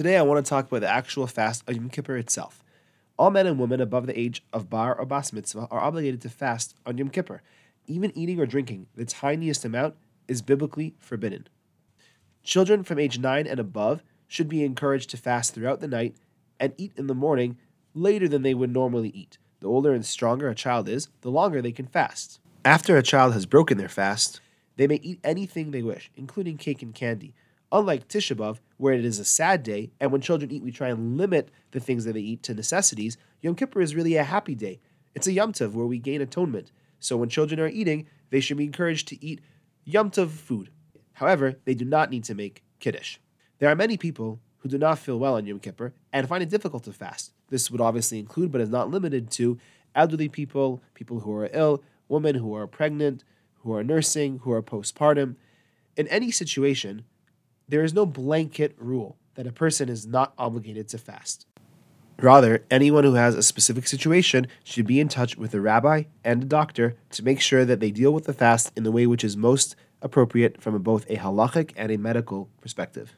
Today I want to talk about the actual fast of Yom Kippur itself. All men and women above the age of bar or bas mitzvah are obligated to fast on Yom Kippur. Even eating or drinking the tiniest amount is biblically forbidden. Children from age 9 and above should be encouraged to fast throughout the night and eat in the morning later than they would normally eat. The older and stronger a child is, the longer they can fast. After a child has broken their fast, they may eat anything they wish, including cake and candy. Unlike Tisha B'Av, where it is a sad day, and when children eat, we try and limit the things that they eat to necessities, Yom Kippur is really a happy day. It's a Yom Tov where we gain atonement. So when children are eating, they should be encouraged to eat Yom Tov food. However, they do not need to make Kiddush. There are many people who do not feel well on Yom Kippur and find it difficult to fast. This would obviously include, but is not limited to, elderly people, people who are ill, women who are pregnant, who are nursing, who are postpartum. In any situation, there is no blanket rule that a person is not obligated to fast. Rather, anyone who has a specific situation should be in touch with a rabbi and a doctor to make sure that they deal with the fast in the way which is most appropriate from both a halachic and a medical perspective.